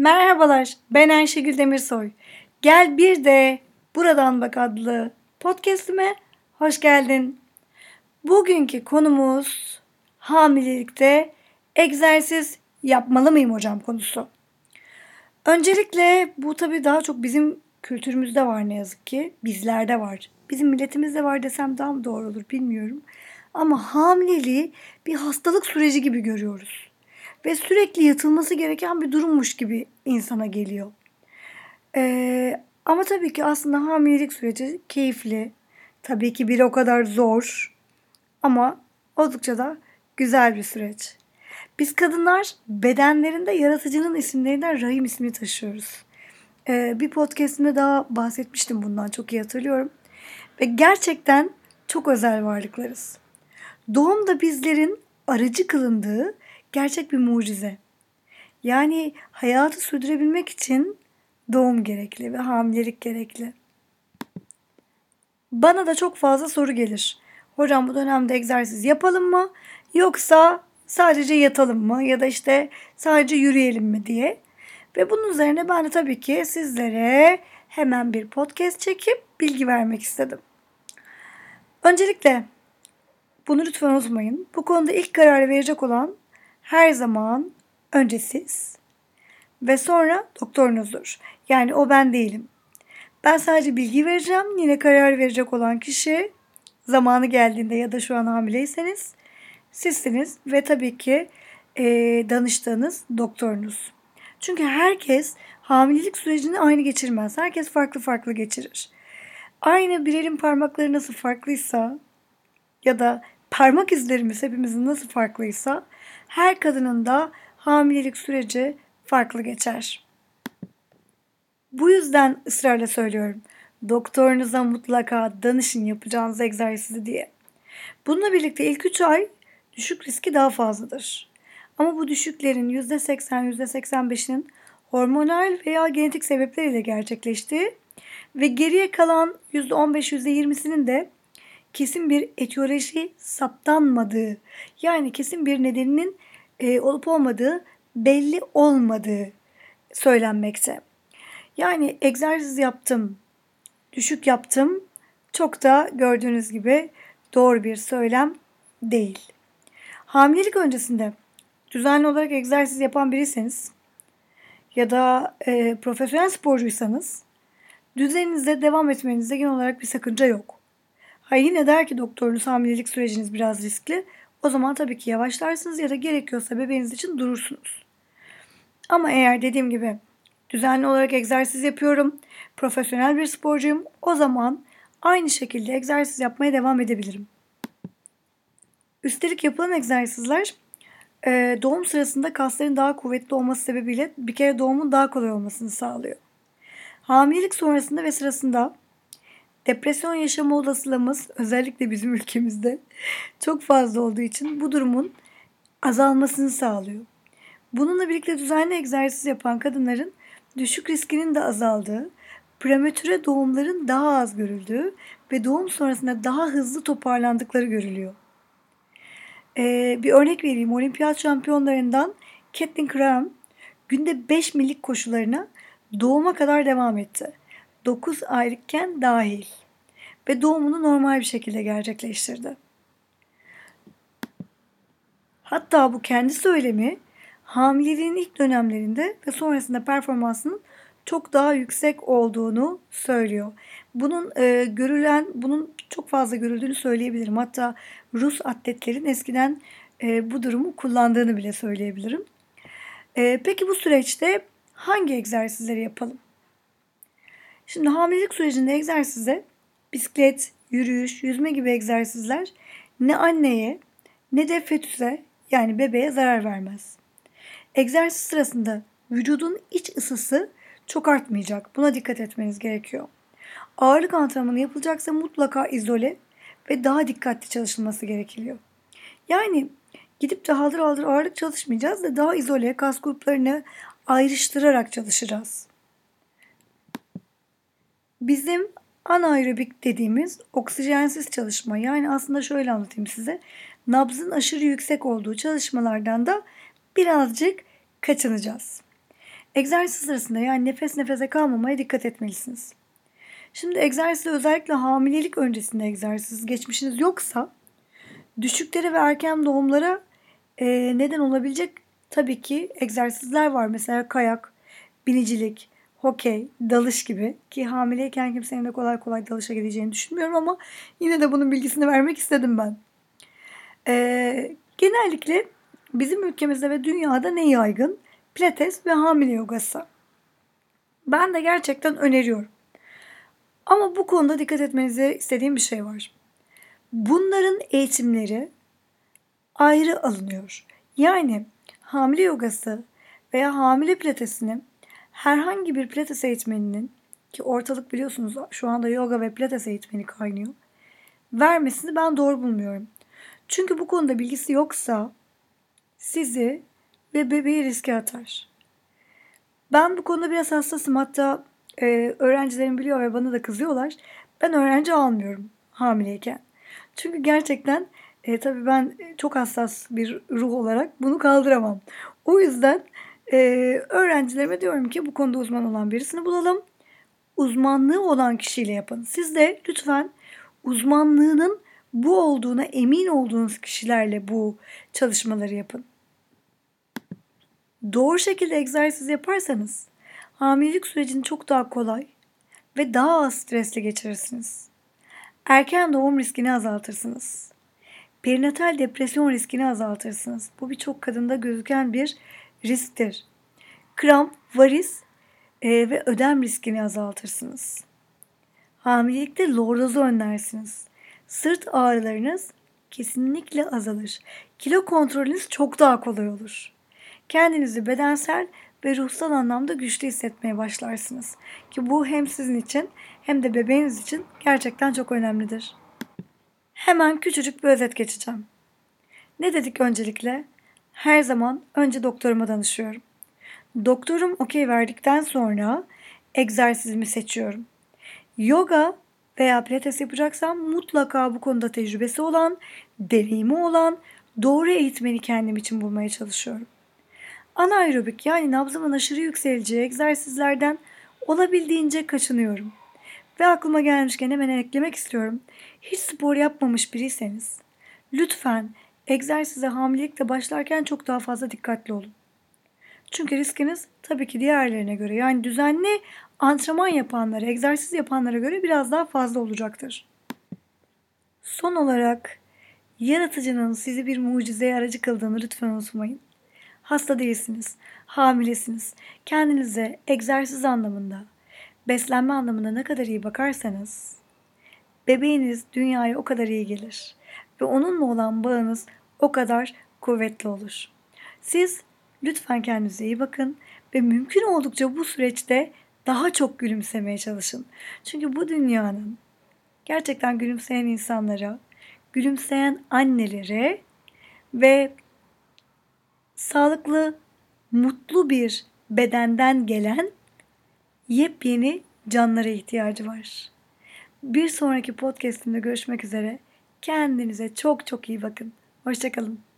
Merhabalar, ben Ayşegül Demirsoy. Gel bir de Buradan Bak adlı podcastime hoş geldin. Bugünkü konumuz hamilelikte egzersiz yapmalı mıyım hocam konusu. Öncelikle bu tabii daha çok bizim kültürümüzde var ne yazık ki. Bizlerde var. Bizim milletimizde var desem daha mı doğru olur bilmiyorum. Ama hamileliği bir hastalık süreci gibi görüyoruz ve sürekli yatılması gereken bir durummuş gibi insana geliyor. Ee, ama tabii ki aslında hamilelik süreci keyifli. Tabii ki bir o kadar zor ama oldukça da güzel bir süreç. Biz kadınlar bedenlerinde yaratıcının isimlerinden Rahim ismini taşıyoruz. Ee, bir podcastimde daha bahsetmiştim bundan çok iyi hatırlıyorum. Ve gerçekten çok özel varlıklarız. Doğumda bizlerin aracı kılındığı gerçek bir mucize. Yani hayatı sürdürebilmek için doğum gerekli ve hamilelik gerekli. Bana da çok fazla soru gelir. Hocam bu dönemde egzersiz yapalım mı yoksa sadece yatalım mı ya da işte sadece yürüyelim mi diye. Ve bunun üzerine ben de tabii ki sizlere hemen bir podcast çekip bilgi vermek istedim. Öncelikle bunu lütfen unutmayın. Bu konuda ilk kararı verecek olan her zaman önce siz ve sonra doktorunuzdur. Yani o ben değilim. Ben sadece bilgi vereceğim. Yine karar verecek olan kişi zamanı geldiğinde ya da şu an hamileyseniz sizsiniz ve tabii ki e, danıştığınız doktorunuz. Çünkü herkes hamilelik sürecini aynı geçirmez. Herkes farklı farklı geçirir. Aynı bir elin parmakları nasıl farklıysa ya da parmak izlerimiz hepimizin nasıl farklıysa her kadının da hamilelik süreci farklı geçer. Bu yüzden ısrarla söylüyorum. Doktorunuza mutlaka danışın yapacağınız egzersizi diye. Bununla birlikte ilk 3 ay düşük riski daha fazladır. Ama bu düşüklerin %80, %85'inin hormonal veya genetik sebepleriyle gerçekleştiği ve geriye kalan %15, %20'sinin de kesin bir etiyoloji saptanmadığı yani kesin bir nedeninin e, olup olmadığı belli olmadığı söylenmekte. Yani egzersiz yaptım, düşük yaptım çok da gördüğünüz gibi doğru bir söylem değil. Hamilelik öncesinde düzenli olarak egzersiz yapan biriyseniz ya da e, profesyonel sporcuysanız düzeninizde devam etmenizde genel olarak bir sakınca yok. Ha yine der ki doktorunuz hamilelik süreciniz biraz riskli. O zaman tabii ki yavaşlarsınız ya da gerekiyorsa bebeğiniz için durursunuz. Ama eğer dediğim gibi düzenli olarak egzersiz yapıyorum, profesyonel bir sporcuyum, o zaman aynı şekilde egzersiz yapmaya devam edebilirim. Üstelik yapılan egzersizler doğum sırasında kasların daha kuvvetli olması sebebiyle bir kere doğumun daha kolay olmasını sağlıyor. Hamilelik sonrasında ve sırasında Depresyon yaşama olasılığımız özellikle bizim ülkemizde çok fazla olduğu için bu durumun azalmasını sağlıyor. Bununla birlikte düzenli egzersiz yapan kadınların düşük riskinin de azaldığı, prematüre doğumların daha az görüldüğü ve doğum sonrasında daha hızlı toparlandıkları görülüyor. Ee, bir örnek vereyim. Olimpiyat şampiyonlarından Caitlin Graham günde 5 millik koşularına doğuma kadar devam etti. 9 aylıkken dahil ve doğumunu normal bir şekilde gerçekleştirdi. Hatta bu kendi söylemi hamileliğin ilk dönemlerinde ve sonrasında performansının çok daha yüksek olduğunu söylüyor. Bunun e, görülen, bunun çok fazla görüldüğünü söyleyebilirim. Hatta Rus atletlerin eskiden e, bu durumu kullandığını bile söyleyebilirim. E, peki bu süreçte hangi egzersizleri yapalım? Şimdi hamilelik sürecinde egzersize bisiklet, yürüyüş, yüzme gibi egzersizler ne anneye ne de fetüse yani bebeğe zarar vermez. Egzersiz sırasında vücudun iç ısısı çok artmayacak. Buna dikkat etmeniz gerekiyor. Ağırlık antrenmanı yapılacaksa mutlaka izole ve daha dikkatli çalışılması gerekiyor. Yani gidip de haldır haldır ağırlık çalışmayacağız da daha izole kas gruplarını ayrıştırarak çalışacağız. Bizim anaerobik dediğimiz oksijensiz çalışma yani aslında şöyle anlatayım size. Nabzın aşırı yüksek olduğu çalışmalardan da birazcık kaçınacağız. Egzersiz sırasında yani nefes nefese kalmamaya dikkat etmelisiniz. Şimdi egzersizde özellikle hamilelik öncesinde egzersiz geçmişiniz yoksa düşüklere ve erken doğumlara e, neden olabilecek tabii ki egzersizler var. Mesela kayak, binicilik, hokey, dalış gibi ki hamileyken kimsenin de kolay kolay dalışa gideceğini düşünmüyorum ama yine de bunun bilgisini vermek istedim ben. E, genellikle bizim ülkemizde ve dünyada ne yaygın? Pilates ve hamile yogası. Ben de gerçekten öneriyorum. Ama bu konuda dikkat etmenizi istediğim bir şey var. Bunların eğitimleri ayrı alınıyor. Yani hamile yogası veya hamile pilatesini herhangi bir pilates eğitmeninin ki ortalık biliyorsunuz şu anda yoga ve pilates eğitmeni kaynıyor. Vermesini ben doğru bulmuyorum. Çünkü bu konuda bilgisi yoksa sizi ve bebeği riske atar. Ben bu konuda biraz hassasım. Hatta e, öğrencilerim biliyor ve bana da kızıyorlar. Ben öğrenci almıyorum hamileyken. Çünkü gerçekten e, tabii ben çok hassas bir ruh olarak bunu kaldıramam. O yüzden e, öğrencilerime diyorum ki bu konuda uzman olan birisini bulalım. Uzmanlığı olan kişiyle yapın. Siz de lütfen uzmanlığının bu olduğuna emin olduğunuz kişilerle bu çalışmaları yapın. Doğru şekilde egzersiz yaparsanız hamilelik sürecini çok daha kolay ve daha az stresle geçirirsiniz. Erken doğum riskini azaltırsınız. Perinatal depresyon riskini azaltırsınız. Bu birçok kadında gözüken bir risktir. Kramp, varis e, ve ödem riskini azaltırsınız. Hamilelikte lordozu önlersiniz. Sırt ağrılarınız kesinlikle azalır. Kilo kontrolünüz çok daha kolay olur. Kendinizi bedensel ve ruhsal anlamda güçlü hissetmeye başlarsınız. Ki bu hem sizin için hem de bebeğiniz için gerçekten çok önemlidir. Hemen küçücük bir özet geçeceğim. Ne dedik öncelikle? Her zaman önce doktoruma danışıyorum. Doktorum okey verdikten sonra egzersizimi seçiyorum. Yoga veya pilates yapacaksam mutlaka bu konuda tecrübesi olan, deneyimi olan, doğru eğitmeni kendim için bulmaya çalışıyorum. Anaerobik yani nabzımın aşırı yükseleceği egzersizlerden olabildiğince kaçınıyorum. Ve aklıma gelmişken hemen eklemek istiyorum. Hiç spor yapmamış biriyseniz lütfen egzersize hamilelikle başlarken çok daha fazla dikkatli olun. Çünkü riskiniz tabii ki diğerlerine göre yani düzenli antrenman yapanlara, egzersiz yapanlara göre biraz daha fazla olacaktır. Son olarak yaratıcının sizi bir mucizeye aracı kıldığını lütfen unutmayın. Hasta değilsiniz, hamilesiniz. Kendinize egzersiz anlamında, beslenme anlamında ne kadar iyi bakarsanız bebeğiniz dünyaya o kadar iyi gelir ve onunla olan bağınız o kadar kuvvetli olur. Siz lütfen kendinize iyi bakın ve mümkün oldukça bu süreçte daha çok gülümsemeye çalışın. Çünkü bu dünyanın gerçekten gülümseyen insanlara, gülümseyen annelere ve sağlıklı, mutlu bir bedenden gelen yepyeni canlara ihtiyacı var. Bir sonraki podcast'imde görüşmek üzere. Kendinize çok çok iyi bakın. Hoşçakalın.